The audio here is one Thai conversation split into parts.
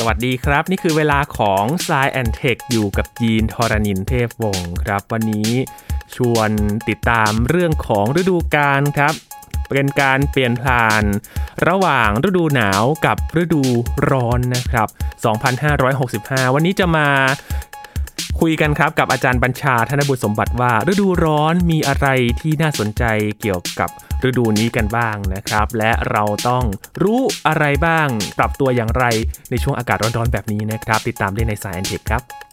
สวัสดีครับ นี่คือเวลาของ s ซแอนเทคอยู่กับยีนทรณินเทพวงศ์ครับ วันนี้ชวนติดตามเรื่องของฤดูกาลครับ เป็นการเปลี่ยนผ่าน ระหว่างฤดูหนาวกับฤดูร้อนนะครับ 2565 วันนี้จะมา คุยกันครับกับอาจารย์บัญชาธนบุตรสมบัติว่า ฤดูร้อนมีอะไรที่น่าสนใจเกี่ยวกับฤดูนี้กันบ้างนะครับ และเราต้องรู้อะไรบ้าง ปรับตัวอย่างไรในช่วงอากาศร้อนๆแบบนี้นะครับ ติดตามได้ในสายแอนเทคครับ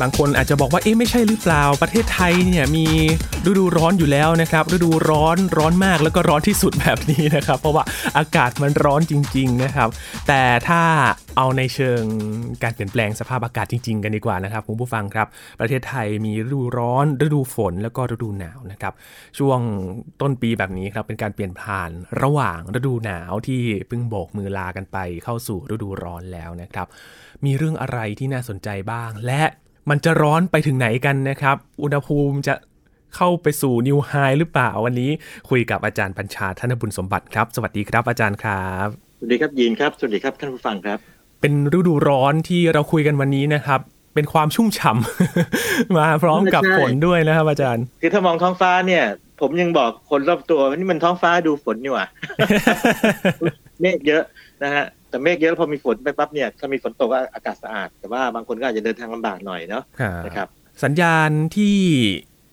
บางคนอาจจะบอกว่าเอ๊ะไม่ใช่หรือเปล่า ประเทศไทยเนี่ยมีฤดูร้อนอยู่แล้วนะครับ ฤดูร้อนร้อนมากแล้วก็ร้อนที่สุดแบบนี้นะครับ เพราะว่าอากาศมันร้อนจริง ๆนะครับ แต่ถ้าเอาในเชิงการเปลี่ยนแปลงสภาพอากาศจริง ๆ กันดีกว่านะครับคุณผู้ฟังครับ ประเทศไทยมีฤดูร้อน ฤดูฝนแล้วก็ฤดูหนาวนะครับ ช่วงต้นปีแบบนี้ครับเป็นการเปลี่ยนผ่านระหว่างฤดูหนาวที่เพิ่งโบกมือลากันไปเข้าสู่ฤดูร้อนแล้วนะครับ มีเรื่องอะไรที่น่าสนใจบ้าง และ มันจะร้อนไปถึงไหนกันนะครับ อุณหภูมิจะเข้าไปสู่นิวไฮหรือเปล่าวันนี้คุยกับอาจารย์ปัญชาธนบุญสมบัติครับ สวัสดีครับอาจารย์ครับ สวัสดีครับยินครับ สวัสดีครับท่านผู้ฟังครับ เป็นฤดูร้อนที่เราคุยกันวันนี้นะครับเป็นความชุ่มฉ่ำ มาพร้อมกับฝนด้วยนะครับ อาจารย์ คือถ้ามองท้องฟ้าเนี่ย ผมยังบอกคนรอบตัวว่านี่มันท้องฟ้าดูฝนอยู่อะเมฆเยอะนะฮะ แต่เมฆเยอะพอมีฝนไปปั๊บเนี่ยถ้ามีฝนตกก็อากาศสะอาด แต่ว่าบางคนก็อาจจะเดินทางลำบากหน่อยเนาะนะครับ สัญญาณที่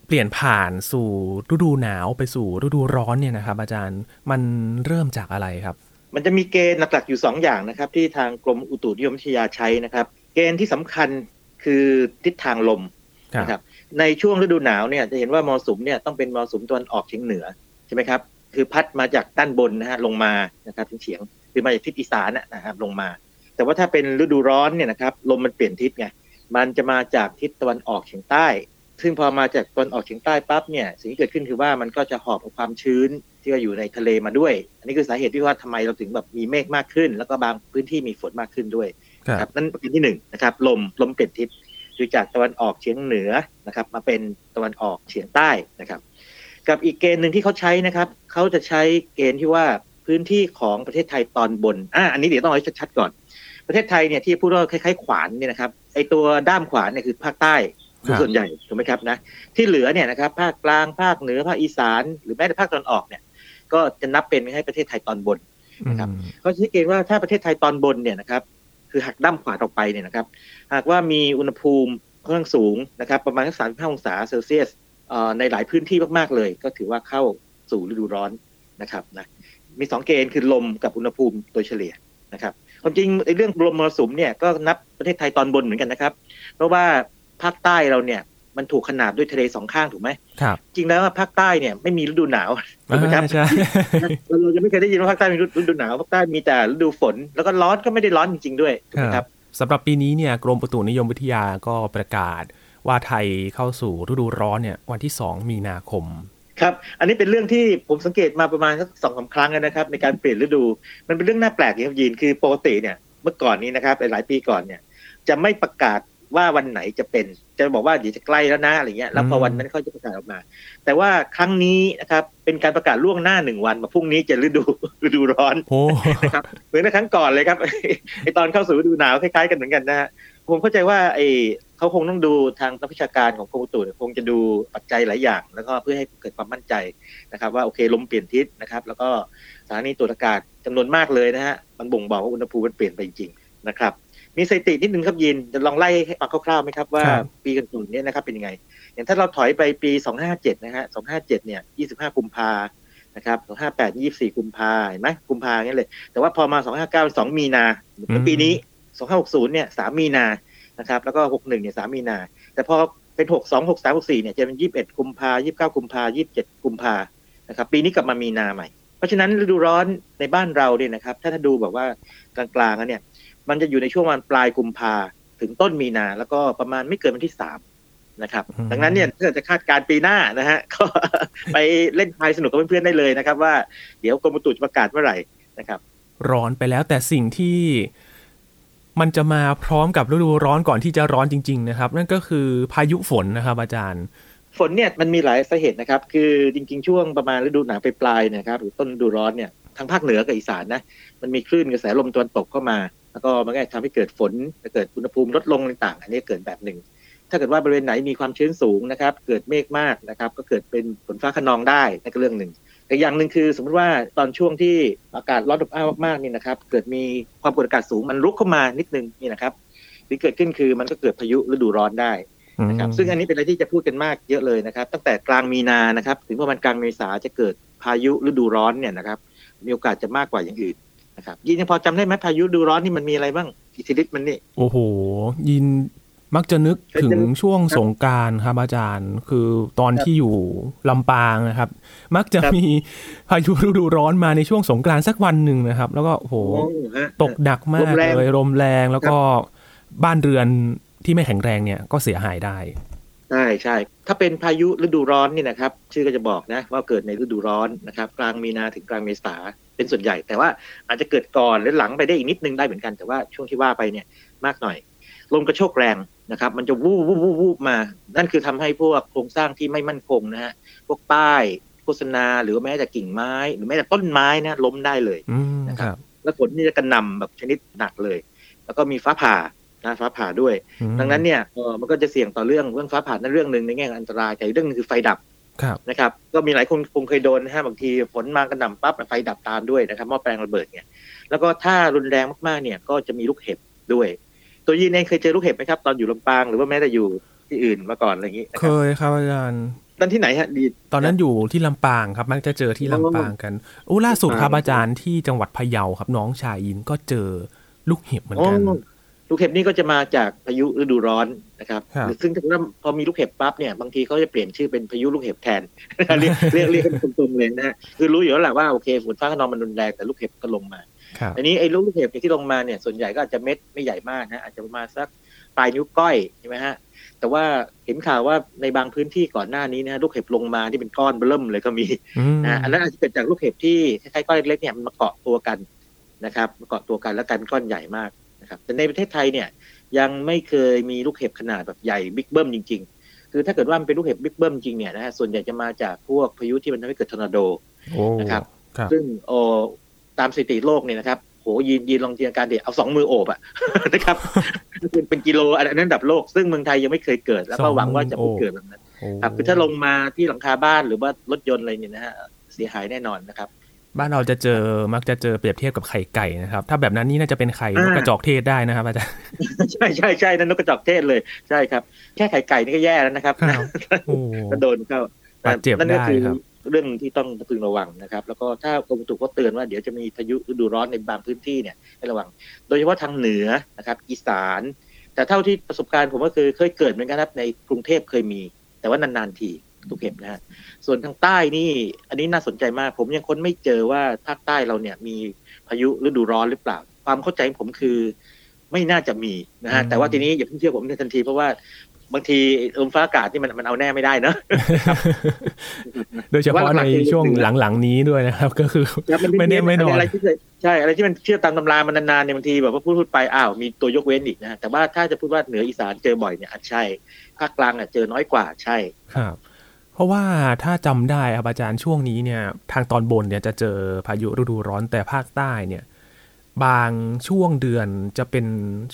เปลี่ยนผ่านสู่ฤดูหนาวไปสู่ฤดูร้อนเนี่ยนะครับ อาจารย์มันเริ่มจากอะไรครับ มันจะมีเกณฑ์หลักๆอยู่ 2 อย่างนะครับ ที่ทางกรมอุตุนิยมวิทยาใช้นะครับ เกณฑ์ที่สำคัญคือทิศทางลมนะครับ ในช่วงฤดูหนาวเนี่ยจะเห็นว่ามรสุมเนี่ยต้องเป็นมรสุมตะวันออกเฉียงเหนือใช่ไหมครับ คือพัดมาจากด้านบนนะฮะลงมานะครับถึงเฉียง คือมาจากทิศอีสานนะครับลงมา แต่ว่าถ้าเป็นฤดูร้อนเนี่ยนะครับลมมันเปลี่ยนทิศไงมันจะมาจากทิศตะวันออกเฉียงใต้ ซึ่งพอมาจากตะวันออกเฉียงใต้ปั๊บเนี่ยสิ่งที่เกิดขึ้นคือว่ามันก็จะหอบเอาความชื้นที่ว่าอยู่ในทะเลมาด้วย อันนี้คือสาเหตุที่ว่าทำไมเราถึงแบบมีเมฆมากขึ้น แล้วก็บางพื้นที่มีฝนมากขึ้นด้วยครับนั่นประเด็นที่หนึ่งนะครับลมลมเปลี่ยนทิศคือจากตะวันออกเฉียงเหนือนะครับมาเป็นตะวันออกเฉียงใต้นะครับ กับอีกเกณฑ์หนึ่งที่เขาใช้นะครับเขาจะใช้เกณฑ์ที่ว่า พื้นที่ของประเทศไทยตอนบนอ่าอันนี้เดี๋ยวต้องเอาชัดๆก่อน ประเทศไทยเนี่ยที่พูดว่าคล้ายๆขวานเนี่ยนะครับไอตัวด้ามขวานเนี่ยคือภาคใต้ส่วนใหญ่ถูกไหมครับนะที่เหลือเนี่ยนะครับภาคกลางภาคเหนือภาคอีสาน หรือแม้แต่ภาคตอนออกเนี่ย ก็จะนับเป็นให้ประเทศไทยตอนบนนะครับเขาชี้เกณฑ์ว่าถ้าประเทศไทยตอนบนเนี่ยนะครับ คือหักด้ามขวานออกไปเนี่ยนะครับ หากว่ามีอุณหภูมิค่อนข้างสูงนะครับ ประมาณสักสามห้าองศาเซลเซียสในหลายพื้นที่มากๆเลย ก็ถือว่าเข้าสู่ฤดูร้อนนะครับนะ มีสองเกณฑ์คือลมกับอุณหภูมิโดยเฉลี่ยนะครับความจริงในเรื่องลมมรสุมเนี่ยก็นับประเทศไทยตอนบนเหมือนกันนะครับ เพราะว่าภาคใต้เราเนี่ยมันถูกขนาบด้วยทะเลสองข้างถูกไหมครับ จริงแล้วภาคใต้เนี่ยไม่มีฤดูหนาวถูกไหมครับเราจะไม่เคยได้ยินว่าภาคใต้มีฤดูหนาวภาคใต้มีแต่ฤดูฝน แล้วก็ร้อนก็ไม่ได้ร้อนจริงๆด้วยถูกไหมครับสำหรับปีนี้เนี่ยกรมอุตุนิยมวิทยาก็ประกาศว่าไทยเข้าสู่ฤดูร้อนเนี่ยวันที่ 2 มีนาคม ครับ อันนี้เป็นเรื่องที่ผมสังเกตมาประมาณสักสองสาครั้งนะครับ ในการเปลี่ยนฤดู มันเป็นเรื่องน่าแปลกอย่างยีนคือปกติเนี่ยเมื่อก่อนนี้นะครับหลายปีก่อนเนี่ย จะไม่ประกาศว่าวันไหนจะเป็น จะบอกว่าเดี๋ยวจะใกล้แล้วนะอะไรเงี้ยแล้วพอวันนั้นเขาจะประกาศออกมา แต่ว่าครั้งนี้นะครับ เป็นการประกาศล่วงหน้าหนึ่งวันมาพรุ่งนี้จะฤดูฤดูร้อนนะครับเหมือนในครั้งก่อนเลยครับไอตอนเข้าสู่ฤดูหนาวคล้ายๆกันเหมือนกันนะฮะ ผมเข้าใจว่าไอเขาคงต้องดูทางนักวิชาการของกรมอุตุคงจะดูปัจจัยหลายอย่าง แล้วก็เพื่อให้เกิดความมั่นใจนะครับ ว่าโอเคลมเปลี่ยนทิศนะครับ แล้วก็สถานีตรวจอากาศจำนวนมากเลยนะฮะมันบ่งบอกว่าอุณหภูมิมันเปลี่ยนไปจริงๆนะครับ มีสถิตินิดนึงครับยินจะลองไล่ให้ฟังคร่าวๆไหมครับว่าปีกันตุนนี้นะครับเป็นยังไง อย่างถ้าเราถอยไปปี 257 นะฮะ 257 เนี่ย 25 กุมภานะครับ 258 24 กุมภาเห็นไหมกุมภาเงี้ยเลย แต่ว่าพอมา 259 2 มีนาปีนี้ 2560เนี่ย3มีนานะครับแล้วก็หกหนึ่งเนี่ยสามีนา แต่พอเป็นหกสองหกสามหกสี่เนี่ยจะเป็นยี่สิบเอ็ดกุมภายี่สิบเก้ากุมภายี่สิบเจ็ดกุมภานะครับปีนี้กลับมามีนาใหม่ เพราะฉะนั้นฤดูร้อนในบ้านเราเนี่ยนะครับถ้าถ้าดูแบบว่ากลางๆเนี่ยมันจะอยู่ในช่วงวันปลายกุมภาถึงต้นมีนา แล้วก็ประมาณไม่เกินวันที่สามนะครับ ดังนั้นเนี่ยถ้าจะคาดการปีหน้านะฮะก็ไปเล่นทายสนุกกับเพื่อนๆได้เลยนะครับ ว่าเดี๋ยวกรมอุตุจะประกาศเมื่อไหร่นะครับ ร้อนไปแล้วแต่สิ่งที่ มันจะมาพร้อมกับฤดูร้อนก่อนที่จะร้อนจริง ๆ นะครับ นั่นก็คือพายุฝนนะครับ อาจารย์ ฝนเนี่ยมันมีหลายสาเหตุนะครับ คือจริง ๆ ช่วงประมาณฤดูหนาวไปปลายๆนะครับ หรือต้นฤดูร้อนเนี่ยทางภาคเหนือกับอีสานนะมันมีคลื่นกระแสลมตะวันตกเข้ามา แล้วก็มันก็ทำให้เกิดฝนเกิดอุณหภูมิลดลงต่างๆ อันนี้เกิดแบบหนึ่ง ถ้าเกิดว่าบริเวณไหนมีความชื้นสูงนะครับ เกิดเมฆมากนะครับ ก็เกิดเป็นฝนฟ้าขนองได้นั่นก็เรื่องหนึ่ง แต่อย่างหนึ่งคือสมมติว่าตอนช่วงที่อากาศร้อนอบอ้าวมากๆนี่นะครับ เกิดมีความกดอากาศสูงมันรุกเข้ามานิดนึงนี่นะครับที่เกิดขึ้นคือมันก็เกิดพายุฤดูร้อนได้นะครับซึ่งอันนี้เป็นอะไรที่จะพูดกันมากเยอะเลยนะครับ ตั้งแต่กลางมีนานะครับถึงประมาณกลางเมษาจะเกิดพายุฤดูร้อนเนี่ยนะครับมีโอกาสจะมากกว่าอย่างอื่นนะครับยินยังพอจำได้ไหมพายุฤดูร้อนนี่มันมีอะไรบ้างอิทธิฤทธิ์มันนี่โอ้โห ยิน มักจะนึกถึงช่วงสงการครับอาจารย์ คือตอนที่อยู่ลำปางนะครับ มักจะมีพายุฤดูร้อนมาในช่วงสงกรานต์สักวันหนึ่งนะครับ แล้วก็โอ้โหตกหนักมากเลยลมแรงแล้วก็บ้านเรือนที่ไม่แข็งแรงเนี่ยก็เสียหายได้ใช่ใช่ถ้าเป็นพายุฤดูร้อนนี่นะครับ ชื่อก็จะบอกนะว่าเกิดในฤดูร้อนนะครับ กลางมีนาถึงกลางเมษาเป็นส่วนใหญ่ แต่ว่าอาจจะเกิดก่อนหรือหลังไปได้อีกนิดนึงได้เหมือนกันแต่ว่าช่วงที่ว่าไปเนี่ยมากหน่อยลมกระโชกแรง นะครับ มันจะวูบวูบวูบวูบมา นั่นคือทำให้พวกโครงสร้างที่ไม่มั่นคงนะฮะพวกป้ายโฆษณาหรือแม้แต่กิ่งไม้ หรือแม้แต่ต้นไม้นะล้มได้เลยนะครับ แล้วฝนนี่จะกระนำแบบชนิดหนักเลย แล้วก็มีฟ้าผ่านะฟ้าผ่าด้วย ดังนั้นเนี่ยมันก็จะเสี่ยงต่อเรื่องเรื่องฟ้าผ่านั่นเรื่องหนึ่งในแง่อันตรายแต่เรื่องนึงคือไฟดับนะครับ ก็มีหลายคนคงเคยโดนนะฮะบางทีฝนมากระหน่ำปั๊บไฟดับตามด้วยนะครับหม้อแปลงระเบิดเนี่ยแล้วก็ถ้ารุนแรงมากๆเนี่ยก็จะมีลูกเห็บด้วย ตัวยีนเองเคยเจอลูกเห็บไหมครับตอนอยู่ลำปางหรือว่าแม้แต่อยู่ที่อื่นมาก่อนอะไรอย่างนี้เคยครับอาจารย์ตอนที่ไหนฮะดีตอนนั้นอยู่ที่ลำปางครับมักจะเจอที่ลำปางกันอู้ล่าสุดครับอาจารย์ที่จังหวัดพะเยาครับ น้องชายยินก็เจอลูกเห็บเหมือนกันลูกเห็บนี่ก็จะมาจากพายุฤดูร้อนนะครับ ซึ่งถ้าพอมีลูกเห็บปั๊บเนี่ยบางทีเขาจะเปลี่ยนชื่อเป็นพายุลูกเห็บแทน เรียกเรียกเรียกกันตรงๆเลยนะคือรู้อยู่แล้วแหละว่าโอเคฝนฟ้าขนองมันรุนแรงแต่ลูกเห็บก็ลงมา อันนี้ไอ้ลูกเห็บที่ลงมาเนี่ยส่วนใหญ่ก็อาจจะเม็ดไม่ใหญ่มากนะอาจจะประมาณสักปลายนิ้วก้อยใช่ไหมฮะแต่ว่าเห็นข่าวว่าในบางพื้นที่ก่อนหน้านี้นะลูกเห็บลงมาที่เป็นก้อนเบิ่มเลยก็มีนะอันนั้นอาจจะเกิดจากลูกเห็บที่คล้ายๆก้อนเล็กๆเนี่ยมันมาเกาะตัวกันนะครับมาเกาะตัวกันแล้วกลายเป็นก้อนใหญ่มากนะครับแต่ในประเทศไทยเนี่ยยังไม่เคยมีลูกเห็บขนาดแบบใหญ่บิ๊กเบิ้มจริง ๆ คือถ้าเกิดว่ามันเป็นลูกเห็บบิ๊กเบิ้มจริงเนี่ยนะฮะส่วนใหญ่จะมาจากพวกพายุที่มันทำให้เกิดทอร์นาโดนะครับซึ่งโอ ตามสถิติโลกเนี่ยนะครับโหยีนยีนลองจินตนาการเดี๋ยวเอาสองมือโอบอะนะครับเป็นกิโลอันนั้นระดับโลก ซึ่งเมืองไทยยังไม่เคยเกิด แล้วก็หวังว่าจะไม่เกิดแบบนั้นครับคือถ้าลงมาที่หลังคาบ้านหรือว่ารถยนต์อะไรเนี่ยนะฮะเสียหายแน่นอนนะครับ บ้านเราจะเจอมักจะเจอเปรียบเทียบกับไข่ไก่นะครับ ถ้าแบบนั้นนี่น่าจะเป็นไข่นกกระจอกเทศได้นะครับอาจารย์ใช่ใช่ใช่นั่นนกกระจอกเทศเลยใช่ครับ แค่ไข่ไก่นี่ก็แย่แล้วนะครับก็โดนเข้าบาดเจ็บได้ครับ เรื่องที่ต้องพึงระวังนะครับ แล้วก็ถ้ากรมอุตุก็เตือนว่าเดี๋ยวจะมีพายุฤดูร้อนในบางพื้นที่เนี่ยให้ระวัง โดยเฉพาะทางเหนือนะครับ อีสาน แต่เท่าที่ประสบการณ์ผมก็คือเคยเกิดเหมือนกันครับในกรุงเทพเคยมี แต่ว่านานๆทีทุกเห็บนะฮะส่วนทางใต้นี่ อันนี้น่าสนใจมาก ผมยังค้นไม่เจอว่าภาคใต้เราเนี่ยมีพายุฤดูร้อนหรือเปล่า ความเข้าใจของผมคือไม่น่าจะมีนะฮะแต่ว่าทีนี้อย่าเพิ่งเชื่อผมในทันทีเพราะว่า บางทีลมฟ้าอากาศที่มันมันเอาแน่ไม่ได้เนอะโดยเฉพาะในช่วงหลังๆนี้ด้วยนะครับ ก็คือไม่แน่ไม่นอนใช่อะไรที่มันเชื่อตามตำรามันนานๆเนี่ยบางทีแบบว่าพูดพูดไปอ้าวมีตัวยกเว้นอีกนะแต่ว่าถ้าจะพูดว่าเหนืออีสานเจอบ่อยเนี่ยอาจใช่ภาคกลางอะเจอน้อยกว่าใช่ครับเพราะว่าถ้าจำได้ครับอาจารย์ช่วงนี้เนี่ยทางตอนบนเนี่ยจะเจอพายุฤดูร้อนแต่ภาคใต้เนี่ยบางช่วงเดือนจะเป็น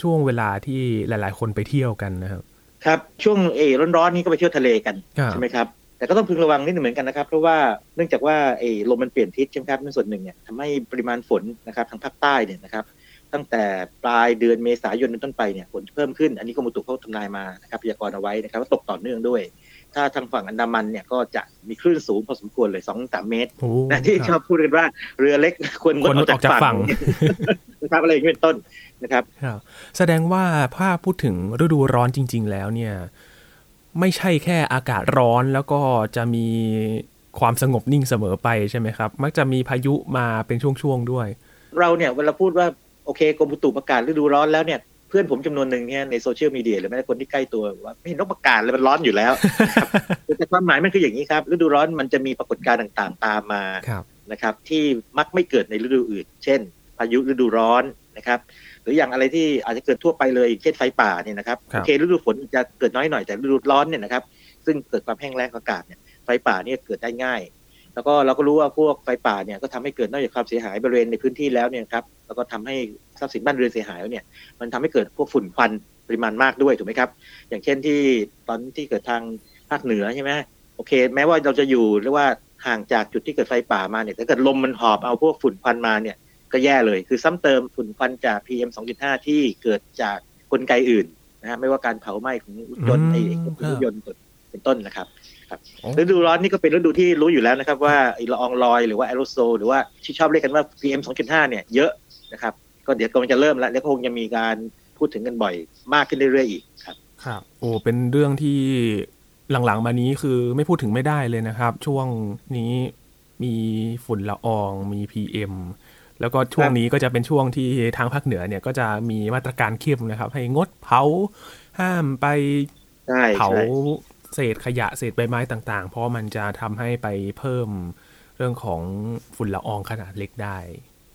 ช่วงเวลาที่หลาย ๆ คนไปเที่ยวกันนะครับ ครับช่วงเอร้อนๆนี้ก็ไปเที่ยวทะเลกันใช่ไหมครับแต่ก็ต้องพึงระวังนิดหนึ่งเหมือนกันนะครับ เพราะว่าเนื่องจากว่าเอลมมันเปลี่ยนทิศใช่ไหมครับในส่วนหนึ่งเนี่ยทำให้ปริมาณฝนนะครับทางภาคใต้เนี่ยนะครับ ตั้งแต่ปลายเดือนเมษายนเป็นต้นไปเนี่ยฝนเพิ่มขึ้น อันนี้กรมอุตุเขาทำนายมานะครับพยากรณ์เอาไว้นะครับว่าตกต่อเนื่องด้วย ถ้าทางฝั่งอันดามันเนี่ยก็จะมีคลื่นสูงพอสมควรเลยสองสามเมตรนะที่ชอบพูดกันว่าเรือเล็กควรงดออกจากฝั่งนะครับอะไรอย่างนี้เป็นต้นนะครับ แสดงว่าถ้าพูดถึงฤดูร้อนจริง ๆ แล้วเนี่ย ไม่ใช่แค่อากาศร้อนแล้วก็จะมีความสงบนิ่งเสมอไปใช่ไหมครับ มักจะมีพายุมาเป็นช่วงๆด้วย เราเนี่ยเวลาพูดว่าโอเคกรมอุตุประกาศฤดูร้อนแล้วเนี่ย เพื่อนผมจำนวนหนึ่งเนี่ยในโซเชียลมีเดียหรือแม้แต่คนที่ใกล้ตัวว่าไม่เห็นนกประกาศเลยมันร้อนอยู่แล้วแต่ความหมายมันคืออย่างนี้ครับฤดูร้อนมันจะมีปรากฏการณ์ต่างๆ ตามมานะครับ ที่มักไม่เกิดในฤดูอื่น เช่น พายุฤดูร้อนนะครับ หรืออย่างอะไรที่อาจจะเกิดทั่วไปเลยเช่นไฟป่าเนี่ยนะครับโอเคฤดูฝนจะเกิดน้อยหน่อยแต่ฤดูร้อนเนี่ยนะครับ ซึ่งเกิดความแห้งแล้งอากาศเนี่ยไฟป่าเนี่ยเกิดได้ง่าย แล้วก็เราก็รู้ว่าพวกไฟป่าเนี่ยก็ทำให้เกิดนอกจากความเสียหายบริเวณในพื้นที่แล้วเนี่ยครับแล้วก็ทำให้ทรัพย์สินบ้านเรือนเสียหายแล้วเนี่ย มันทำให้เกิดพวกฝุ่นควันปริมาณมากด้วยถูกไหมครับ อย่างเช่นที่ตอนที่เกิดทางภาคเหนือใช่ไหมโอเค แม้ว่าเราจะอยู่หรือว่าห่างจากจุดที่เกิดไฟป่ามาเนี่ยถ้าเกิดลมมันหอบเอาพวกฝุ่นควันมาเนี่ยก็แย่เลย คือซ้ำเติมฝุ่นควันจาก PM 2.5 ที่เกิดจากกลไกอื่นนะฮะไม่ว่าการเผาไหม้ของยนต์ไอ้รถยนต์เป็นต้นนะครับ ครับฤดูร้อนนี่ก็เป็นฤดูที่รู้อยู่แล้วนะครับว่าไอ้ละอองลอยหรือว่าแอโรโซลหรือว่าที่ชอบเรียกกันว่า PM 2.5 เนี่ยเยอะนะครับก็เดี๋ยวกำลังจะเริ่มแล้วแล้วคงจะมีการพูดถึงกันบ่อยมากขึ้นเรื่อยๆอีกครับครับโอ้เป็นเรื่องที่หลังๆ มานี้คือไม่พูดถึงไม่ได้เลยนะครับ ช่วงนี้มีฝุ่นละอองมี PM แล้วก็ช่วงนี้ก็จะเป็นช่วงที่ทางภาคเหนือเนี่ยก็จะมีมาตรการเข้มนะครับ ให้งดเผาห้ามไปเผา เศษขยะเศษใบไม้ต่างๆ เพราะมันจะทำให้ไปเพิ่มเรื่องของฝุ่นละอองขนาดเล็กได้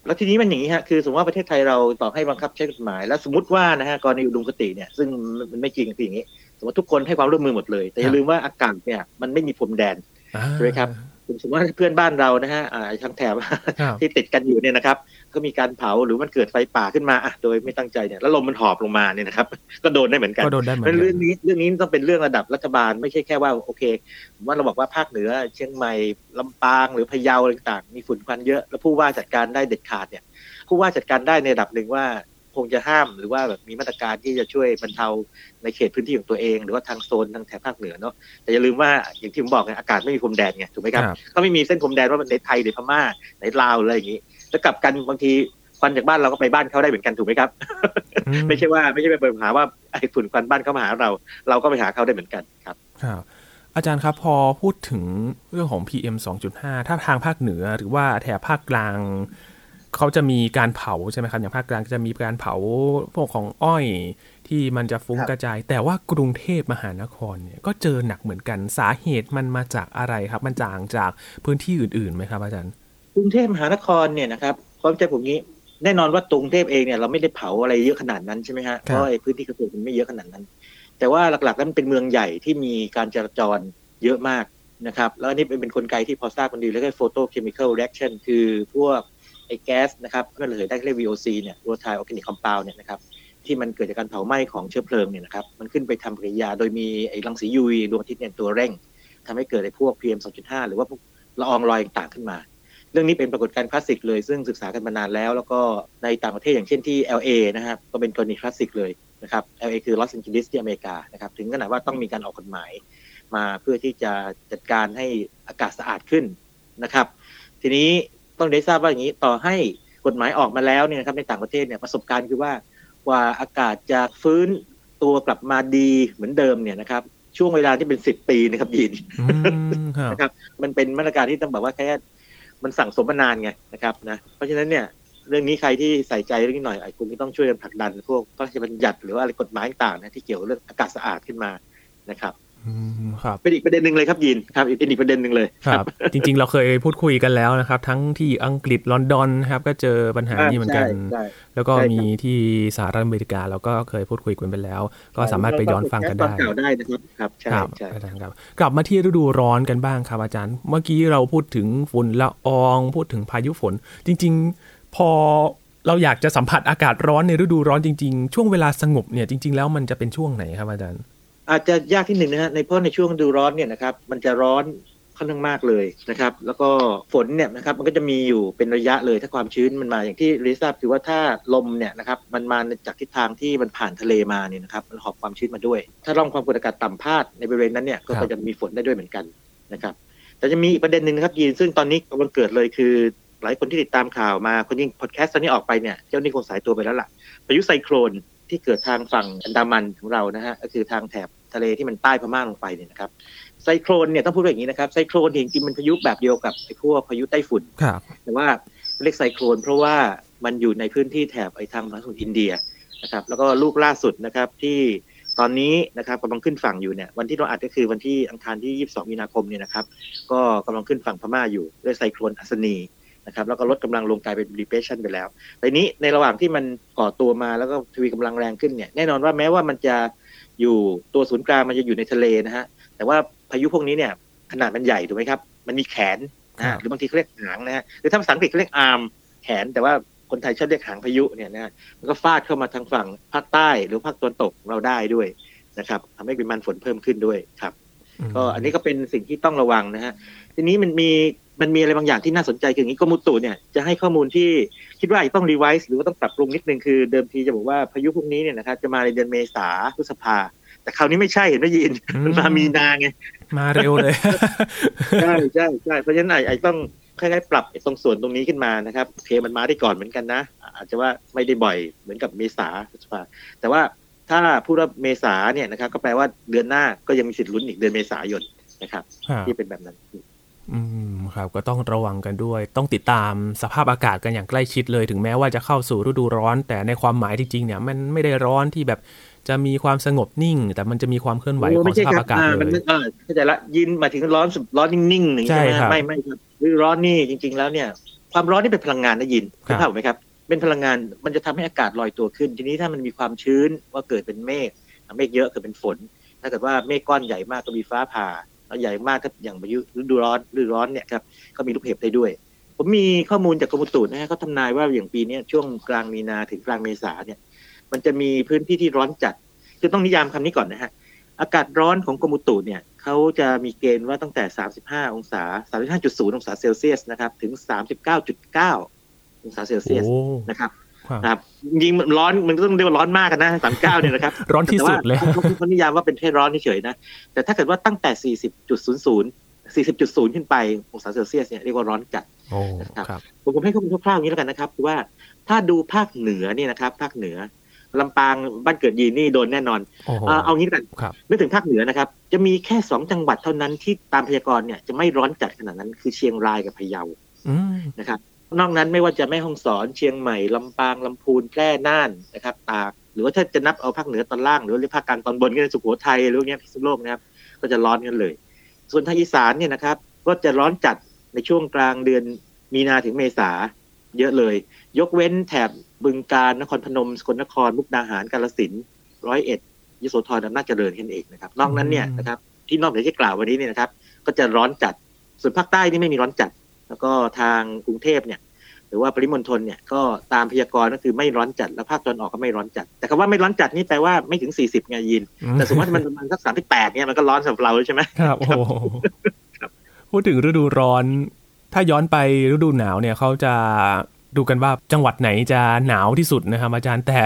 แล้วทีนี้มันอย่างนี้ฮะคือสมมติว่าประเทศไทยเราต่อให้บังคับใช้กฎหมาย แล้วสมมติว่านะฮะกรณีอุดมคติเนี่ยซึ่งมันไม่จริงคืออย่างนี้ สมมติทุกคนให้ความร่วมมือหมดเลย แต่อย่าลืมว่าอากาศเนี่ยมันไม่มีพรมแดนใช่ไหมครับสมมติว่าเพื่อนบ้านเรานะฮะทางแถบที่ติดกันอยู่เนี่ยนะครับ ก็มีการเผาหรือมันเกิดไฟป่าขึ้นมาอะโดยไม่ตั้งใจเนี่ยแล้วลมมันหอบลงมาเนี่ยนะครับ ก็โดนได้เหมือนกันก็โดนได้เหมือนกันเรื่องนี้เรื่องนี้ต้องเป็นเรื่องระดับรัฐบาลไม่ใช่แค่ว่าโอเค ว่าเราบอกว่าภาคเหนือ เชียงใหม่ลำปางหรือพะเยาอะไรต่างมีฝุ่นควันเยอะ แล้วผู้ว่าจัดการได้เด็ดขาดเนี่ย ผู้ว่าจัดการได้ในระดับหนึ่งว่าคงจะห้ามหรือว่าแบบมีมาตรการที่จะช่วยบรรเทาในเขตพื้นที่ของตัวเอง หรือว่าทางโซนทางแถบภาคเหนือเนาะแต่อย่าลืมว่าอย่างที่ผมบอกไงอากาศไม่มีพรมแดนไงถูกไหมครับก็ไม่มีเส้นพรมแดนว่าในไทยหรือพม่าในลาวอะไรอย่างนี้ แล้วกลับกันบางทีควันจากบ้านเราก็ไปบ้านเขาได้เหมือนกันถูกไหมครับ ไม่ใช่ว่าไม่ใช่ไปเปิดหาว่าไอ้ฝุ่นควันบ้านเขามาหาเรา เราก็ไปหาเขาได้เหมือนกันครับครับอาจารย์ครับพอพูดถึงเรื่องของ PM 2.5 ถ้าทางภาคเหนือหรือว่าแถบภาคกลางเขาจะมีการเผาใช่ไหมครับอย่างภาคกลางจะมีการเผาพวกของอ้อยที่มันจะฟุ้งกระจาย แต่ว่ากรุงเทพมหานครเนี่ยก็เจอหนักเหมือนกันสาเหตุมันมาจากอะไรครับ มันจางจากพื้นที่อื่นๆไหมครับ อาจารย์ กรุงเทพมหานครเนี่ยนะครับความเข้าใจผมนี้แน่นอนว่ากรุงเทพเองเนี่ยเราไม่ได้เผาอะไรเยอะขนาดนั้นใช่ไหมฮะเพราะพื้นที่เกษตรมันไม่เยอะขนาดนั้น แต่ว่าหลักๆแล้วมันเป็นเมืองใหญ่ที่มีการจราจรเยอะมากนะครับ แล้วนี่เป็นเป็นกลไกที่พอทราบกันดีแล้วก็ photochemical reaction คือพวกไอ้แก๊สนะครับที่มันระเหยได้เรียก VOC เนี่ย volatile organic compound เนี่ยนะครับที่มันเกิดจากการเผาไหม้ของเชื้อเพลิงเนี่ยนะครับมันขึ้นไปทำปฏิกิริยา โดยมีไอ้รังสี UV ดวงอาทิตย์เนี่ยตัวเร่งทำให้เกิดไอ้พวก PM 2.5 หรือว่าพวกละอองลอยต่างขึ้นมาเรื่องนี้เป็นปรากฏการณ์คลาสสิกเลยซึ่งศึกษากันมานานแล้ว แล้วก็ในต่างประเทศอย่างเช่นที่ LA นะครับก็เป็นกรณีคลาสสิกเลยนะครับ LA คือลอสแอนเจลิสที่อเมริกานะครับถึงขนาดว่าต้องมีการออกกฎหมายมาเพื่อที่จะจัดการให้อากาศสะอาดขึ้นนะครับ ทีนี้ต้องได้ทราบว่าอย่างนี้ต่อให้กฎหมายออกมาแล้วเนี่ยครับในต่างประเทศเนี่ยประสบการณ์คือว่ากว่าอากาศจะฟื้นตัวกลับมาดีเหมือนเดิมเนี่ยนะครับช่วงเวลาที่เป็นสิบปีนะครับยินนะครับ มันเป็นมาตรการที่ต้องบอกว่าแค่ มันสั่งสมมานานไงนะครับนะเพราะฉะนั้นเนี่ยเรื่องนี้ใครที่ใส่ใจเรื่องนี้หน่อยไอ้คุณก็ต้องช่วยกันผลักดัน พวกพระราชบัญญัติหรือว่าอะไรกฎหมายต่างๆนะที่เกี่ยวเรื่องอากาศสะอาดขึ้นมานะครับ ครับเป็นอีกประเด็นหนึ่งเลยครับยินครับเป็นอีกประเด็นหนึ่งเลยครับ จริง ๆ เราเคยพูดคุยกันแล้วนะครับ ทั้งที่อังกฤษลอนดอนครับ ก็เจอปัญหานี้เหมือนกัน แล้วก็มีที่สหรัฐอเมริกาเราก็เคยพูดคุยกันไปแล้ว ก็สามารถไปย้อนฟังกันได้ได้นะครับครับใช่ใช่ครับ กลับมาที่ฤดูร้อนกันบ้างครับอาจารย์ เมื่อกี้เราพูดถึงฝุ่นละออง พูดถึงพายุฝน จริง ๆ พอเราอยากจะสัมผัสอากาศร้อนในฤดูร้อนจริง ๆ ช่วงเวลาสงบเนี่ยจริง ๆ แล้วมันจะเป็นช่วงไหนครับอาจารย์ อาจจะยากที่หนึ่งนะฮะในเพราะในช่วงดูร้อนเนี่ยนะครับมันจะร้อนค่อนข้างมากเลยนะครับ แล้วก็ฝนเนี่ยนะครับมันก็จะมีอยู่เป็นระยะเลยถ้าความชื้นมันมาอย่างที่รีทราบคือว่าถ้าลมเนี่ยนะครับมันมาจากทิศทางที่มันผ่านทะเลมาเนี่ยนะครับมันหอบความชื้นมาด้วย ถ้าร่องความกดอากาศต่ำพาดในบริเวณนั้นเนี่ยก็จะมีฝนได้ด้วยเหมือนกันนะครับ แต่จะมีอีกประเด็นหนึ่งนะครับยีนซึ่งตอนนี้กำลังเกิดเลยคือหลายคนที่ติดตามข่าวมาคนยิ่งพอดแคสต์ตอนนี้ออกไปเนี่ยเจ้านี่คงสายตัวไปแล้วล่ะพายุไซโครนที่เกิดทางฝั่งอันดามันของเรานะฮะก็คือทางแถบ ทะเลที่มันใต้พม่าลงไปเนี่ยนะครับไซโครนเนี่ยต้องพูดอย่างนี้นะครับไซโครนจริงๆมันพายุแบบเดียวกับไอ้พวกพายุไต้ฝุ่นแต่ว่าเรียกไซโครนเพราะว่ามันอยู่ในพื้นที่แถบไอ้ทางมหาสมุทรอินเดียนะครับ แล้วก็ลูกล่าสุดนะครับที่ตอนนี้นะครับกำลังขึ้นฝั่งอยู่เนี่ยวันที่เราอัดก็คือวันที่อังคารที่ 22 มีนาคมเนี่ยนะครับ ก็กำลังขึ้นฝั่งพม่าอยู่ด้วยไซโครนอัศนีนะครับแล้วก็ลดกำลังลงกลายเป็น depression ไปแล้วแต่นี้ในระหว่างที่มันก่อตัวมาแล้วก็ทวีกำลังแรงขึ้นเนี่ยแน่นอนว่าแม้ว่ามันจะ อยู่ตัวศูนย์กลางมันจะอยู่ในทะเลนะฮะ แต่ว่าพายุพวกนี้เนี่ยขนาดมันใหญ่ถูกไหมครับ มันมีแขนนะหรือบางทีเขาเรียกหางนะฮะหรือถ้าภาษาอังกฤษเขาเรียก arm แขนแต่ว่าคนไทยชอบเรียกหางพายุเนี่ยนะมันก็ฟาดเข้ามาทางฝั่งภาคใต้หรือภาคตะวันตกเราได้ด้วยนะครับทำให้ปริมาณฝนเพิ่มขึ้นด้วยครับ ก็อันนี้ก็เป็นสิ่งที่ต้องระวังนะฮะทีนี้มันมีมันมีอะไรบางอย่างที่น่าสนใจคืออย่างนี้กรมอุตุเนี่ยจะให้ข้อมูลที่คิดว่าต้อง revise หรือว่าต้องปรับปรุงนิดนึงคือเดิมทีจะบอกว่าพายุพวกนี้เนี่ยนะครับจะมาในเดือนเมษาพฤษภา แต่คราวนี้ไม่ใช่เห็นไหมยินมันมามีนาไงมาเร็วเลยใช่ใช่ใช่เพราะฉะนั้นไอ้ต้องคล้ายๆปรับตรงส่วนตรงนี้ขึ้นมานะครับโอเคมันมาได้ก่อนเหมือนกันนะ อาจจะว่าไม่ได้บ่อยเหมือนกับเมษาพฤษภาแต่ว่า ถ้าพูดว่าเมษาเนี่ยนะครับ ก็แปลว่าเดือนหน้าก็ยังมีสิทธิ์ลุ้นอีกเดือนเมษายนนะครับ ที่เป็นแบบนั้น อืมครับก็ต้องระวังกันด้วย ต้องติดตามสภาพอากาศกันอย่างใกล้ชิดเลย ถึงแม้ว่าจะเข้าสู่ฤดูร้อน แต่ในความหมายจริงๆเนี่ย มันไม่ได้ร้อนที่แบบจะมีความสงบนิ่ง แต่มันจะมีความเคลื่อนไหวของสภาพอากาศเลยเข้าใจละยินมาถึงร้อนร้อนนิ่งๆหนึ่งใช่ไหมไม่ไม่ครับฤดูร้อนนี่จริง ๆ แล้วเนี่ย ความร้อนนี่เป็นพลังงานนะยินเข้าใจไหมครับ เป็นพลังงานมันจะทำให้อากาศลอยตัวขึ้น ทีนี้ถ้ามันมีความชื้นว่าเกิดเป็นเมฆเมฆเยอะเกิดเป็นฝน ถ้าเกิดว่าเมฆก้อนใหญ่มากก็มีฟ้าผ่าแล้วใหญ่มากก็อย่างพายุฤดูร้อนฤดูร้อนเนี่ยครับก็มีลูกเห็บได้ด้วย ผมมีข้อมูลจากกรมอุตุนะฮะเขาทำนายว่าอย่างปีนี้ช่วงกลางมีนาถึงกลางเมษาเนี่ยมันจะมีพื้นที่ที่ร้อนจัดคือต้องนิยามคำนี้ก่อนนะฮะอากาศร้อนของกรมอุตุเนี่ยเขาจะมีเกณฑ์ว่าตั้งแต่ 35 องศา 35.0 องศาเซลเซียสนะครับถึง 39.9 องศาเซลเซียสนะครับครับยิงร้อนมันต้องเรียกว่าร้อนมากกันนะสามเก้าเนี่ยนะครับ ร้อนที่สุดเลยเขานิยามว่าเป็นแค่ร้อนเฉยๆนะ แต่ถ้าเกิดว่าตั้งแต่สี่สิบจุดศูนย์ศูนย์สี่สิบจุดศูนย์ขึ้นไปองศาเซลเซียสเนี่ยเรียกว่าร้อนจัดนะครับผมให้ข้อมูลคร่าวๆอย่างนี้แล้วกันนะครับว่าถ้าดูภาคเหนือเนี่ยนะครับ ภาคเหนือลำปางบ้านเกิดยีนนี่โดนแน่นอน เอางี้กันนึกถึงภาคเหนือนะครับ จะมีแค่สองจังหวัดเท่านั้นที่ตามพยากรณ์เนี่ยจะไม่ร้อนจัดขนาดนั้นคือเชียงรายกับพะเยานะครับ นอกนั้นไม่ว่าจะแม่ฮ่องสอนเชียงใหม่ลำปางลำพูนแพร่น่านนะครับ ตากหรือว่าถ้าจะนับเอาภาคเหนือตอนล่างหรือภาคกลางตอนบนก็ในสุโขทัยหรือเงี้ยพิษณุโลกนะครับ ก็จะร้อนกันเลย ส่วนทางอีสานเนี่ยนะครับ ก็จะร้อนจัดในช่วงกลางเดือนมีนาถึงเมษาเยอะเลย ยกเว้นแถบบึงการนครพนมสกลนครมุกดาหารกาฬสินร้อยเอ็ดยโสธรอำนาจเจริญแค่นั้นเองนะครับ นอกนั้นเนี่ยนะครับที่นอกเหนือที่กล่าววันนี้เนี่ยนะครับ ก็จะร้อนจัดส่วนภาคใต้นี่ไม่มีร้อนจัด แล้วก็ทางกรุงเทพเนี่ยหรือว่าปริมณฑลเนี่ยก็ตามพยากรณ์ก็คือไม่ร้อนจัดแล้วภาคตะวันออกก็ไม่ร้อนจัด แต่คำว่าไม่ร้อนจัดนี่แปลว่าไม่ถึงสี่สิบไงยิน แต่สมมติมันประมาณสักสามที่แปดเนี่ยมันก็ร้อนสำหรับเราใช่ไหมครับโอ้พูดถึงฤดูร้อน ถ้าย้อนไปฤดูหนาวเนี่ยเขาจะ ดูกันว่าจังหวัดไหนจะหนาวที่สุดนะครับอาจารย์แต่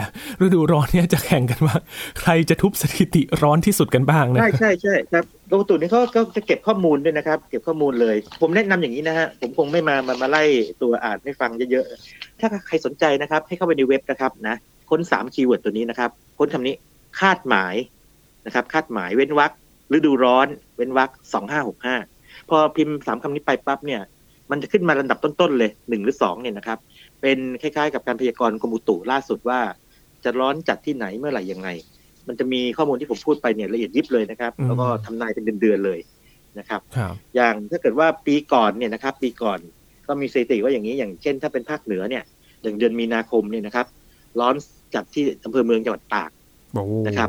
ฤดูร้อนเนี่ยจะแข่งกันว่า ใครจะทุบสถิติร้อนที่สุดกันบ้างนะใช่ใช่ใช่ครับกรมตุนี่เขาก็จะเก็บข้อมูลด้วยนะครับ เก็บข้อมูลเลย ผมแนะนำอย่างนี้นะฮะผมคงไม่มามามาไล่ตัวอ่านให้ฟังเยอะๆถ้าใครสนใจนะครับ ให้เข้าไปในเว็บนะครับนะค้นสามคีย์เวิร์ดตัวนี้นะครับ ค้นคำนี้คาดหมายนะครับ คาดหมายเว้นวรรคฤดูร้อน เว้นวรรคสองห้าหกห้าพอพิมพ์สามคำนี้ไปปั๊บเนี่ย มันจะขึ้นมาลำดับต้นๆเลยหนึ่งหรือสองเนี่ยนะครับ เป็นคล้ายๆ กับการพยากรณ์กรมอุตุล่าสุดว่า จะร้อนจัดที่ไหนเมื่อไหร่ยังไง มันจะมีข้อมูลที่ผมพูดไปเนี่ยละเอียดยิบเลยนะครับ แล้วก็ทำนายเป็นเดือนๆเลยนะครับอย่างถ้าเกิดว่าปีก่อนเนี่ยนะครับ ปีก่อนก็มีสถิติว่าอย่างนี้อย่างเช่น ถ้าเป็นภาคเหนือเนี่ยอย่างเดือนมีนาคมเนี่ยนะครับ ร้อนจัดที่อำเภอเมืองจังหวัดตากนะครับ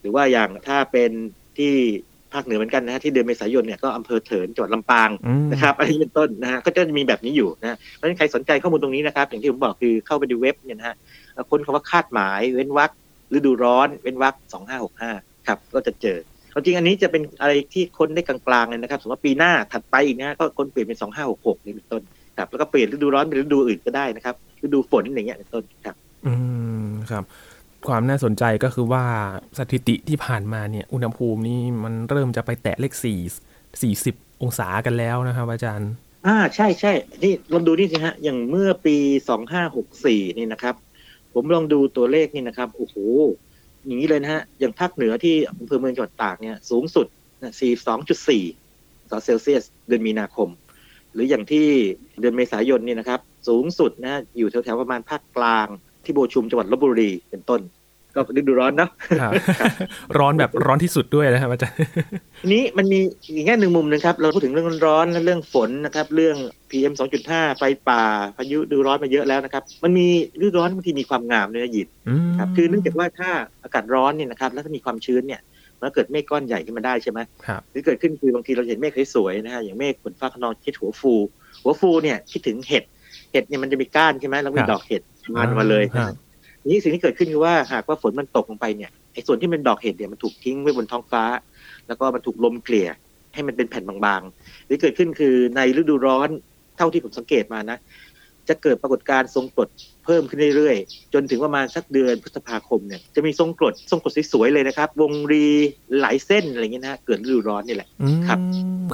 หรือว่าอย่างถ้าเป็นที่ ภาคเหนือเหมือนกันนะฮะที่เดือนเมษายนเนี่ยก็อำเภอเถินจังหวัดลำปางนะครับอันนี้เป็นต้นนะฮะก็จะมีแบบนี้อยู่นะเพราะฉะนั้นใครสนใจข้อมูลตรงนี้นะครับ อย่างที่ผมบอกคือเข้าไปดูเว็บเนี่ยนะฮะค้นคำว่าคาดหมาย เว้นวรรคฤดูร้อน เว้นวรรคสองห้าหกห้าครับก็จะเจอจริงอันนี้จะเป็นอะไรที่ค้นได้กลางๆเลยนะครับสมมติว่าปีหน้าถัดไปอีกนะก็ค้นเปลี่ยนเป็นสองห้าหกหกนี่เป็นต้นครับแล้วก็เปลี่ยนฤดูร้อนเป็นฤดูอื่นก็ได้นะครับฤดูฝนอย่างเงี้ยเป็นต้นครับ อืมครับ ความน่าสนใจก็คือว่าสถิติที่ผ่านมาเนี่ยอุณหภูมินี่มันเริ่มจะไปแตะเลขสี่สี่สิบองศากันแล้วนะครับ อาจารย์ อ่าใช่ใช่นี่ลองดูนี่สิฮะ อย่างเมื่อปีสองห้าหกสี่นี่นะครับ ผมลองดูตัวเลขนี่นะครับโอ้โหอย่างนี้เลยนะฮะอย่างภาคเหนือที่อำเภอเมืองจังหวัดตากเนี่ยสูงสุดสี่สองจุดสี่เซลเซียสเดือนมีนาคม หรืออย่างที่เดือนเมษายนนี่นะครับ สูงสุดนะอยู่แถวๆประมาณภาคกลาง ที่โบชุมจังหวัดลบบุรีเป็นต้น ก็ฤดูร้อนเนาะร้อนแบบร้อนที่สุดด้วยนะครับอาจารย์ทีนี้มันมีอีกแง่หนึ่งมุมนะครับ เราพูดถึงเรื่องร้อนและเรื่องฝนนะครับ เรื่อง PM 2.5 ไฟป่าพายุฤดูร้อนมาเยอะแล้วนะครับ มันมีฤดูร้อนบางทีมีความงามเลยนะหยิดครับคือเนื่องจากว่าถ้าอากาศร้อนเนี่ยนะครับ แล้วถ้ามีความชื้นเนี่ยมันเกิดเมฆก้อนใหญ่ขึ้นมาได้ใช่ไหมหรือเกิดขึ้นคือบางทีเราเห็นเมฆสวยๆนะฮะอย่างเมฆฝนฟ้าขนองคิดหัวฟู หัวฟูเนี่ยคิดถึงเห็ดเห็ดเนี่ยมันจะมีก้านใช่ไหมแล้วมีดอกเห็ด มันมาเลยนี่สิ่งที่เกิดขึ้นคือว่าหากว่าฝนมันตกลงไปเนี่ยไอ้ส่วนที่เป็นดอกเห็ดเนี่ยมันถูกทิ้งไว้บนท้องฟ้า แล้วก็มันถูกลมเกลี่ยให้มันเป็นแผ่นบางๆหรือเกิดขึ้นคือในฤดูร้อนเท่าที่ผมสังเกตมานะ จะเกิดปรากฏการณ์ทรงกรด เพิ่มขึ้นเรื่อยๆ จนถึงประมาณสักเดือนพฤษภาคมเนี่ยจะมีทรงกรดทรงกรดสวยๆเลยนะครับ วงรีหลายเส้นอะไรเงี้ยนะเกิดฤดูร้อนนี่แหละครับ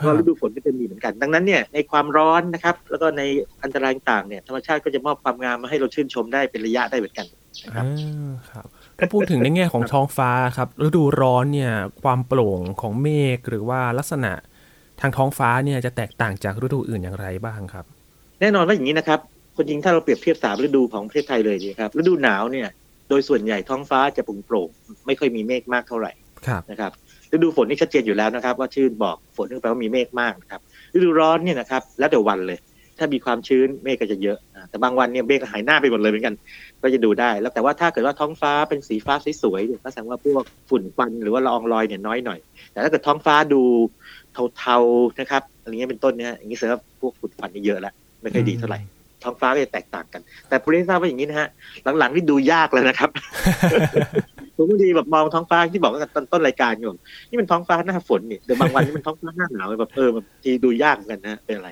ก็ฤดูฝนก็จะมีเหมือนกัน ดังนั้นเนี่ยในความร้อนนะครับ แล้วก็ในอันตรายต่างเนี่ยธรรมชาติก็จะมอบความงามมาให้เราชื่นชมได้เป็นระยะได้เหมือนกันนะครับถ้าพูดถึงในแง่ของท้องฟ้าครับฤดูร้อนเนี่ยความโปร่งของเมฆหรือว่าลักษณะทางท้องฟ้าเนี่ยจะแตกต่างจากฤดูอื่นอย่างไรบ้างครับ แน่นอนว่าอย่างนี้นะครับ คนจริงถ้าเราเปรียบเทียบสามฤดูของประเทศไทยเลยดีครับฤดูหนาวเนี่ย โดยส่วนใหญ่ท้องฟ้าจะโปร่งโปร่งไม่ค่อยมีเมฆมากเท่าไหร่นะครับฤดูฝนนี่ชัดเจนอยู่แล้วนะครับ ว่าชื่นบอกฝนนึงแปลว่ามีเมฆมากนะครับฤดูร้อนเนี่ยนะครับ แล้วแต่วันเลย ถ้ามีความชื้นเมฆก็จะเยอะ แต่บางวันเนี่ยเมฆหายหน้าไปหมดเลยเหมือนกัน ก็จะดูได้ แล้วแต่ว่าถ้าเกิดว่าท้องฟ้าเป็นสีฟ้าสวยๆเนี่ยก็แสดงว่าพวกฝุ่นควันหรือว่าละอองลอยเนี่ยน้อยหน่อย แต่ถ้าเกิดท้องฟ้าดูเทาๆนะครับอะไรเงี้ยเป็นต้นเนี่ยอย่างนี้แสดงว่าพวกฝุ่นควันนี่เยอะแล้วไม่ค่อยดีเท่าไหร่ ท้องฟ้าก็จะแตกต่างกัน แต่ผู้เล่นทราบว่าอย่างนี้นะฮะ หลังๆนี่ดูยากเลยนะครับผมบางทีแบบมองท้องฟ้าที่บอกกันต้นรายการอยู่นี่มันท้องฟ้าหน้าฝนนี่เดี๋ยวบางวันนี่มันท้องฟ้าหน้าหนาวแบบเออแบบทีดูยากกันนะเป็นอะไร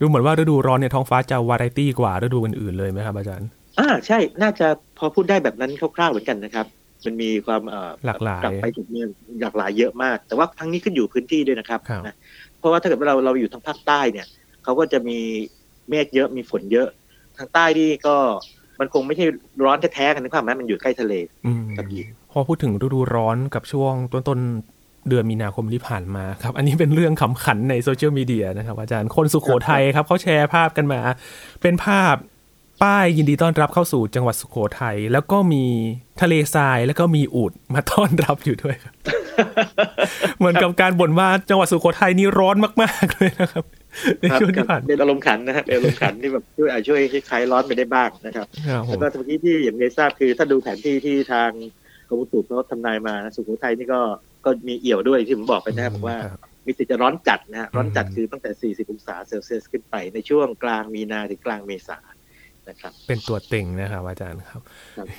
ดูเหมือนว่าฤดูร้อนเนี่ยท้องฟ้าจะวาไรตี้กว่าฤดูอื่นๆเลยไหมครับอาจารย์อ่าใช่น่าจะพอพูดได้แบบนั้นคร่าวๆเหมือนกันนะครับ มันมีความหลากหลายกลับไปจุดเนี้ยหลากหลายเยอะมาก แต่ว่าทั้งนี้ขึ้นอยู่พื้นที่ด้วยนะครับนะเพราะว่าถ้าเกิดเราเราอยู่ทางภาคใต้เนี่ยเขาก็จะมี เมฆเยอะมีฝนเยอะ ทางใต้นี่ก็มันคงไม่ใช่ร้อนแท้ๆกันนะครับแม้มันอยู่ใกล้ทะเลครับพอพูดถึงฤดูร้อนกับช่วงต้นๆเดือนมีนาคมที่ผ่านมาครับ อันนี้เป็นเรื่องขำขันในโซเชียลมีเดียนะครับ อาจารย์คนสุขโขทัยครับเขาแชร์ภาพกันมา เป็นภาพ ป้ายยินดีต้อนรับเข้าสู่จังหวัดสุโขทัยแล้วก็มีทะเลทรายแล้วก็มีอูดมาต้อนรับอยู่ด้วยครับ เหมือนกับการบ่นว่าจังหวัดสุโขทัยนี่ร้อนมาก ๆ เลยนะครับในช่วงที่ผ่านเป็นอารมณ์ขันนะครับเป็นอารมณ์ขันที่แบบช่วยช่วยคลายร้อนไปได้บ้างนะครับแล้วก็เมื่อกี้ที่อย่างเรทราบคือถ้าดูแผนที่ที่ทางกรมอุตุเขาทำนายมาสุโขทัยนี่ก็ก็มีเอี่ยวด้วยที่ผมบอกไปนะครับว่ามีสิทธิ์จะร้อนจัดนะฮะร้อนจัดคือตั้งแต่ 40 องศาเซลเซียสขึ้นไปในช่วงกลางมีนาถึงกลางเมษา นะครับ เป็นตัวเต็งนะครับอาจารย์ครับ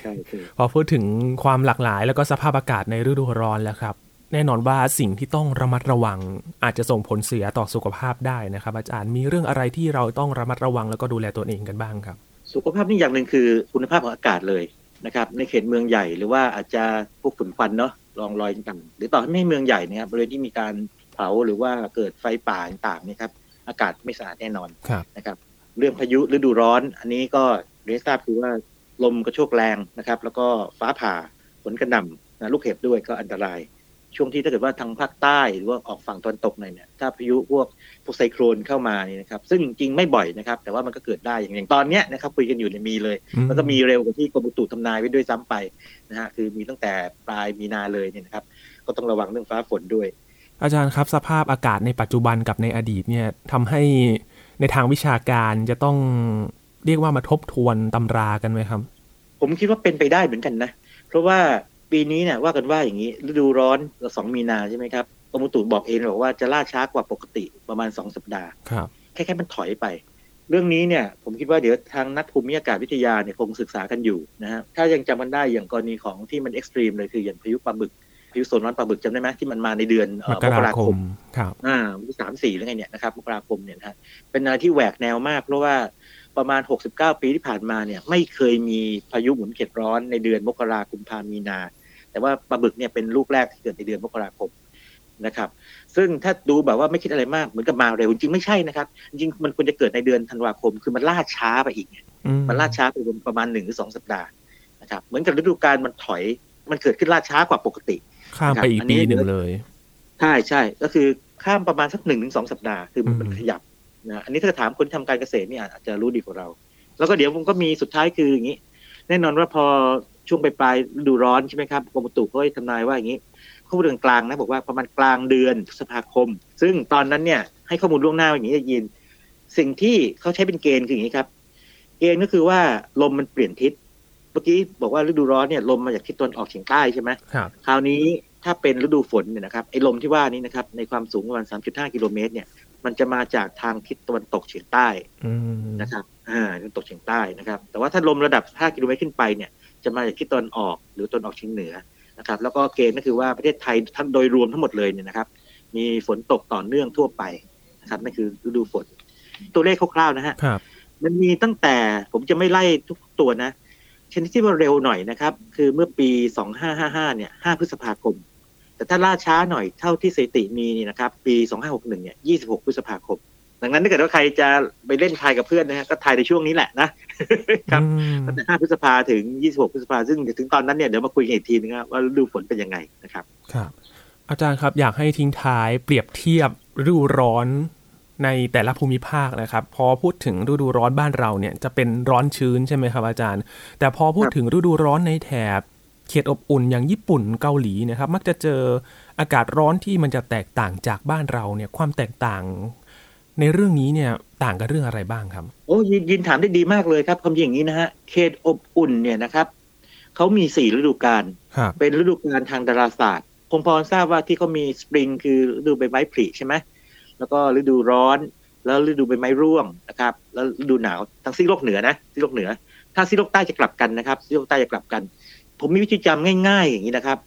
ใช่พอพูดถึงความหลากหลายแล้วก็สภาพอากาศในฤดูร้อนแล้วครับ แน่นอนว่าสิ่งที่ต้องระมัดระวัง อาจจะส่งผลเสียต่อสุขภาพได้นะครับ อาจารย์มีเรื่องอะไรที่เราต้องระมัดระวังแล้วก็ดูแลตัวเองกันบ้างครับ สุขภาพนี่อย่างหนึ่งคือคุณภาพของอากาศเลยนะครับในเขตเมืองใหญ่หรือว่าอาจจะพวกฝุ่นควันเนาะรองรอยต่างหรือต่อให้ไม่เมืองใหญ่เนี่ยบริเวณที่มีการเผาหรือว่าเกิดไฟป่าต่างๆนี่ครับอากาศไม่สะอาดแน่นอนนะครับ เรื่องพายุฤดูร้อน อันนี้ก็เรียนทราบคือว่าลมกระโชกแรงนะครับ แล้วก็ฟ้าผ่าฝนกระหน่ำนะลูกเห็บด้วยก็อันตราย ช่วงที่ถ้าเกิดว่าทางภาคใต้หรือว่าออกฝั่งตอนตกหน่อยเนี่ยถ้าพายุพวกพวกไซโครนเข้ามานี่นะครับ ซึ่งจริงไม่บ่อยนะครับ แต่ว่ามันก็เกิดได้อย่างอย่างตอนเนี้ยนะครับคุยกันอยู่เนี่ยมีเลย แล้วก็มีเร็วกว่าที่กรมอุตุทำนายไว้ด้วยซ้ำไปนะฮะคือมีตั้งแต่ปลายมีนาเลยเนี่ยนะครับ ก็ต้องระวังเรื่องฟ้าฝนด้วย อาจารย์ครับสภาพอากาศในปัจจุบันกับในอดีตเนี่ยทำให้ ในทางวิชาการจะต้องเรียกว่ามาทบทวนตำรากันไหมครับ ผมคิดว่าเป็นไปได้เหมือนกันนะ เพราะว่าปีนี้เนี่ยว่ากันว่าอย่างนี้ฤดูร้อนสองมีนาใช่ไหมครับกรมอุตุบอกเองบอกว่าจะล่าช้ากว่าปกติประมาณสองสัปดาห์ครับแค่แค่มันถอยไป เรื่องนี้เนี่ยผมคิดว่าเดี๋ยวทางนักภูมิอากาศวิทยาเนี่ยคงศึกษากันอยู่นะฮะถ้ายังจำกันได้อย่างกรณีของที่มันเอ็กซ์ตรีมเลยคืออย่างพายุปลาบึก พายุโซนร้อนปลาบึกจำได้ไหมที่มันมาในเดือนมกราคมครับอ่าวันที่สามสี่หรือไงเนี่ยนะครับมกราคมเนี่ยนะฮะเป็นอะไรที่แหวกแนวมาก เพราะว่าประมาณ 69 ปีที่ผ่านมาเนี่ย ไม่เคยมีพายุหมุนเขตร้อนในเดือนมกราคมพามีนา แต่ว่าปลาบึกเนี่ยเป็นลูกแรกที่เกิดในเดือนมกราคมนะครับ ซึ่งถ้าดูแบบว่าไม่คิดอะไรมากเหมือนกับมาเร็วจริงไม่ใช่นะครับ จริงมันควรจะเกิดในเดือนธันวาคม คือมันล่าช้าไปอีกมันล่าช้าไปประมาณหนึ่งหรือสองสัปดาห์นะครับ เหมือนกับฤดูกาลมันถอย มันเกิดขึ้นล่าช้ากว่าปกติ ข้ามไปอีกปีหนึ่งเลย ใช่ใช่ก็คือข้ามประมาณสักหนึ่งถึงสองสัปดาห์คือมันขยับนะอันนี้ถ้าถามคนทำการเกษตรนี่อาจจะรู้ดีกว่าเรา แล้วก็เดี๋ยวผมก็มีสุดท้ายคืออย่างนี้ แน่นอนว่าพอช่วงปลายฤดูร้อนใช่ไหมครับกรมอุตุเขาทำนายว่าอย่างนี้ข้อมูลกลางนะบอกว่าประมาณกลางเดือนพฤษภาคม ซึ่งตอนนั้นเนี่ยให้ข้อมูลล่วงหน้าอย่างนี้จะยิน สิ่งที่เขาใช้เป็นเกณฑ์คืออย่างนี้ครับ เกณฑ์ก็คือว่าลมมันเปลี่ยนทิศ เมื่อกี้บอกว่าฤดูร้อนเนี่ยลมมาจากทิศตะวันออกเฉียงใต้ใช่ไหมครับคราวนี้ถ้าเป็นฤดูฝนเนี่ยนะครับไอ้ลมที่ว่านี้นะครับในความสูงประมาณ 3.5 กิโลเมตรเนี่ยมันจะมาจากทางทิศตะวันตกเฉียงใต้อืมนะครับอ่าตะวันตกเฉียงใต้นะครับ แต่ว่าถ้าลมระดับ 5 กิโลเมตรขึ้นไปเนี่ยจะมาจากทิศตะวันออกหรือตะวันออกเฉียงเหนือนะครับ แล้วก็เกณฑ์ก็คือว่าประเทศไทยทั้งโดยรวมทั้งหมดเลยเนี่ยนะครับ มีฝนตกต่อเนื่องทั่วไปนะครับนั่นคือฤดูฝน ตัวเลขคร่าวๆนะฮะครับมันมีตั้งแต่ผมจะไม่ไล่ทุกตัวนะ ชนิดที่ว่าเร็วหน่อยนะครับ คือเมื่อปี 2555 เนี่ย 5 พฤษภาคม แต่ถ้าล่าช้าหน่อยเท่าที่สถิติมีนี่นะครับ ปี 2561 เนี่ย 26 พฤษภาคม ดังนั้นถ้าเกิดว่าใครจะไปเล่นทายกับเพื่อนนะฮะก็ทายในช่วงนี้แหละนะครับอืมตั้งแต่ 5 พฤษภาถึง 26 พฤษภาซึ่งถึงตอนนั้นเนี่ยเดี๋ยวมาคุยกันอีกทีนึงนะว่าฤดูฝนเป็นยังไงนะครับ ครับ อาจารย์ครับอยากให้ทิ้งท้ายเปรียบเทียบฤดูร้อน ในแต่ละภูมิภาคนะครับ พอพูดถึงฤดูร้อนบ้านเราเนี่ยจะเป็นร้อนชื้นใช่ไหมครับอาจารย์ แต่พอพูดถึงฤดูร้อนในแถบเขตอบอุ่นอย่างญี่ปุ่นเกาหลีเนะครับ มักจะเจออากาศร้อนที่มันจะแตกต่างจากบ้านเราเนี่ยความแตกต่าง ในเรื่องนี้เนี่ยต่างกันเรื่องอะไรบ้างครับ โอ้ยินยินถามได้ดีมากเลยครับคำอย่างนี้นะฮะเขตอบอุ่นเนี่ยนะครับเขามีสี่ฤดูกาลครับเป็นฤดูกาลทางดาราศาสตร์คงพอทราบว่าที่เขามีสปริงคือฤดูใบไม้ผลิใช่ไหม แล้วก็ฤดูร้อน แล้วฤดูใบไม้ร่วงนะครับ แล้วฤดูหนาวทางซีกโลกเหนือนะซีกโลกเหนือ ถ้าซีกโลกใต้จะกลับกันนะครับซีกโลกใต้จะกลับกัน ผมมีวิธีจำง่าย ๆ อย่างนี้นะครับ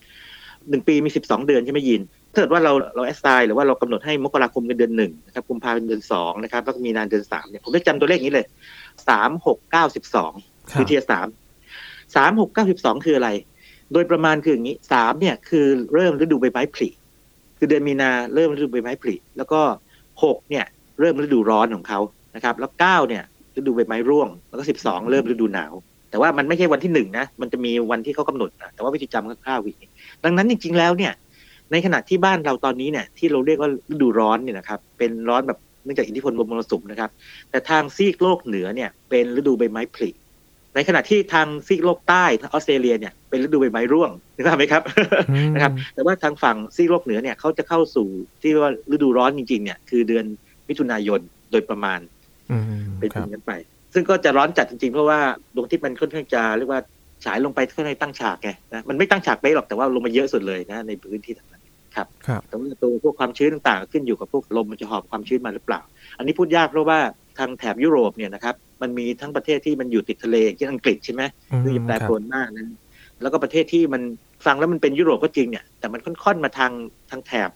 หนึ่งปีมีสิบสองเดือนใช่ไหมยินถ้าเกิดว่าเราเราแอสไซน์หรือว่าเรากำหนดให้มกราคมเป็นเดือนหนึ่งนะครับกุมภาพันธ์เดือนสองนะครับแล้วก็มีนานเดือนสามเนี่ยผมจะจำตัวเลขอย่างนี้เลยสามหกเก้าสิบสองครับคือเทียสามสามหกเก้าสิบสองคืออะไร โดยประมาณคืออย่างนี้สามเนี่ยคือเริ่มฤดูใบไม้ผลิคือเดือนมีนาเริ่มฤดูใบไม้ผลิแล้วก็ หกเนี่ยเริ่มฤดูร้อนของเขานะครับแล้วเก้าเนี่ยฤดูใบไม้ร่วง แล้วก็สิบสองเริ่มฤดูหนาว แต่ว่ามันไม่ใช่วันที่หนึ่งนะมันจะมีวันที่เขากำหนดนะแต่ว่าวิธีจำคร่าวๆอย่างนี้ดังนั้นจริง ๆแล้วเนี่ยในขณะที่บ้านเราตอนนี้เนี่ยที่เราเรียกว่าฤดูร้อนเนี่ยนะครับเป็นร้อนแบบเนื่องจากอิทธิพลลมมรสุมนะครับ แต่ทางซีกโลกเหนือเนี่ยเป็นฤดูใบไม้ผลิ ในขณะที่ทางซีกโลกใต้ทางออสเตรเลียเนี่ยเป็นฤดูใบไม้ร่วงนึกภาพไหมครับอืมนะครับ แต่ว่าทางฝั่งซีกโลกเหนือเนี่ยเขาจะเข้าสู่ที่ว่าฤดูร้อนจริงๆเนี่ยคือเดือนมิถุนายนโดยประมาณอืมเป็นคอรับย่างนั้นไป ซึ่งก็จะร้อนจัดจริงๆ เพราะว่าดวงอาทิตย์มันค่อนข้างจะเรียกว่าฉายลงไปค่อนข้างตั้งฉากไงนะมันไม่ตั้งฉากไปะหรอกแต่ว่าลงมาเยอะสุดเลยนะในพื้นที่ต่างๆครับครับแต่ว่าตัวพวกความชื้นต่างๆ ขึ้นอยู่กับพวกลมมันจะหอบความชื้นมาหรือเปล่า อันนี้พูดยากเพราะว่า ทางแถบยุโรปเนี่ยนะครับมันมีทั้งประเทศที่มันอยู่ติดทะเลอย่างเช่นอังกฤษใช่ไหมคือจะแปรปรวนมากนะแล้วก็ประเทศที่มันฟังแล้วมันเป็นยุโรปก็จริงเนี่ยแต่มันค่อนๆมาทางทางแถบ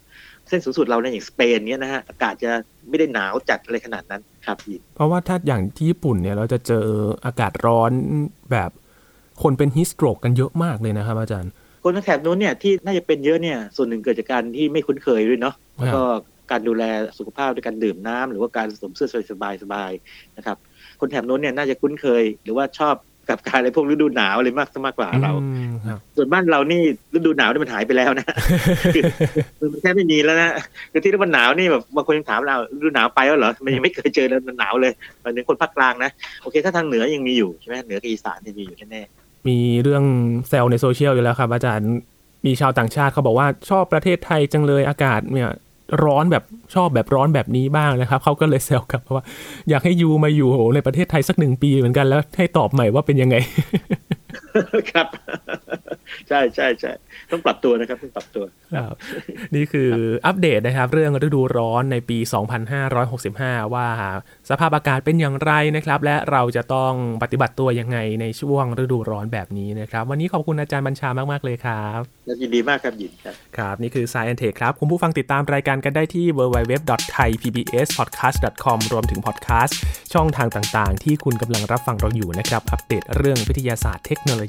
เส้นสูงสุดเราเนี่ยอย่างสเปนเนี่ยนะฮะอากาศจะไม่ได้หนาวจัดอะไรขนาดนั้นครับยินเพราะว่าถ้าอย่างที่ญี่ปุ่นเนี่ยเราจะเจออากาศร้อนแบบคนเป็นฮิสโตรกกันเยอะมากเลยนะครับ อาจารย์ คนทางแถบนู้นเนี่ยที่น่าจะเป็นเยอะเนี่ยส่วนหนึ่งเกิดจากการที่ไม่คุ้นเคยด้วยเนาะแล้วก็ การดูแลสุขภาพด้วยการดื่มน้ำหรือว่าการสวมเสื้อสบายๆสบายๆนะครับ คนแถบนู้นเนี่ยน่าจะคุ้นเคย หรือว่าชอบกับการอะไรพวกฤดูหนาวอะไรมากซะมากกว่าเราอืมครับส่วนบ้านเรานี่ฤดูหนาวนี่มันหายไปแล้วนะคือคือมันแค่ไม่มีแล้วนะคือที่ฤดูหนาวนี่แบบบางคนยังถามเราฤดูหนาวไปแล้วเหรอมันยังไม่เคยเจอแล้วมันหนาวเลยหมายถึงคนภาคกลางนะโอเค ถ้าทางเหนือยังมีอยู่ใช่ไหมเหนือกับอีสานยังมีอยู่แน่มีเรื่องแซลในโซเชียลอยู่แล้วครับ อาจารย์มีชาวต่างชาติเขาบอกว่าชอบประเทศไทยจังเลยอากาศเนี่ย ร้อนแบบชอบแบบร้อนแบบนี้บ้างนะครับเขาก็เลยแซวกลับว่า อยากให้ยูมาอยู่ในประเทศไทยสักหนึ่งปีเหมือนกันแล้วให้ตอบใหม่ว่าเป็นยังไง ครับ ใช่ใช่ใช่ต้องปรับตัวนะครับต้องปรับตัวครับนี่คืออัปเดตนะครับ เรื่องฤดูร้อนในปี 2565 ว่าสภาพอากาศเป็นอย่างไรนะครับ และเราจะต้องปฏิบัติตัวยังไงในช่วงฤดูร้อนแบบนี้นะครับ วันนี้ขอบคุณอาจารย์บัญชามาก ๆ เลยครับแล้วยินดีมากครับยินครับครับ นี่คือ Science Tech ครับ คุณผู้ฟังติดตามรายการกันได้ที่ www.thaipbspodcast.com รวมถึงพอดแคสต์ช่องทางต่าง ๆ ที่คุณกำลังรับฟังเราอยู่นะครับ อัปเดตเรื่องวิทยาศาสตร์เทคโนโลยี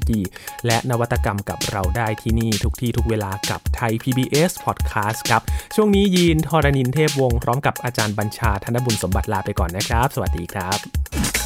และนวัตกรรมกับเราได้ที่นี่ทุกที่ทุกเวลากับไทย PBS Podcast ครับ ช่วงนี้ยีนทรณินเทพวงศ์พร้อมกับอาจารย์บัญชาธนบุญสมบัติลาไปก่อนนะครับ สวัสดีครับ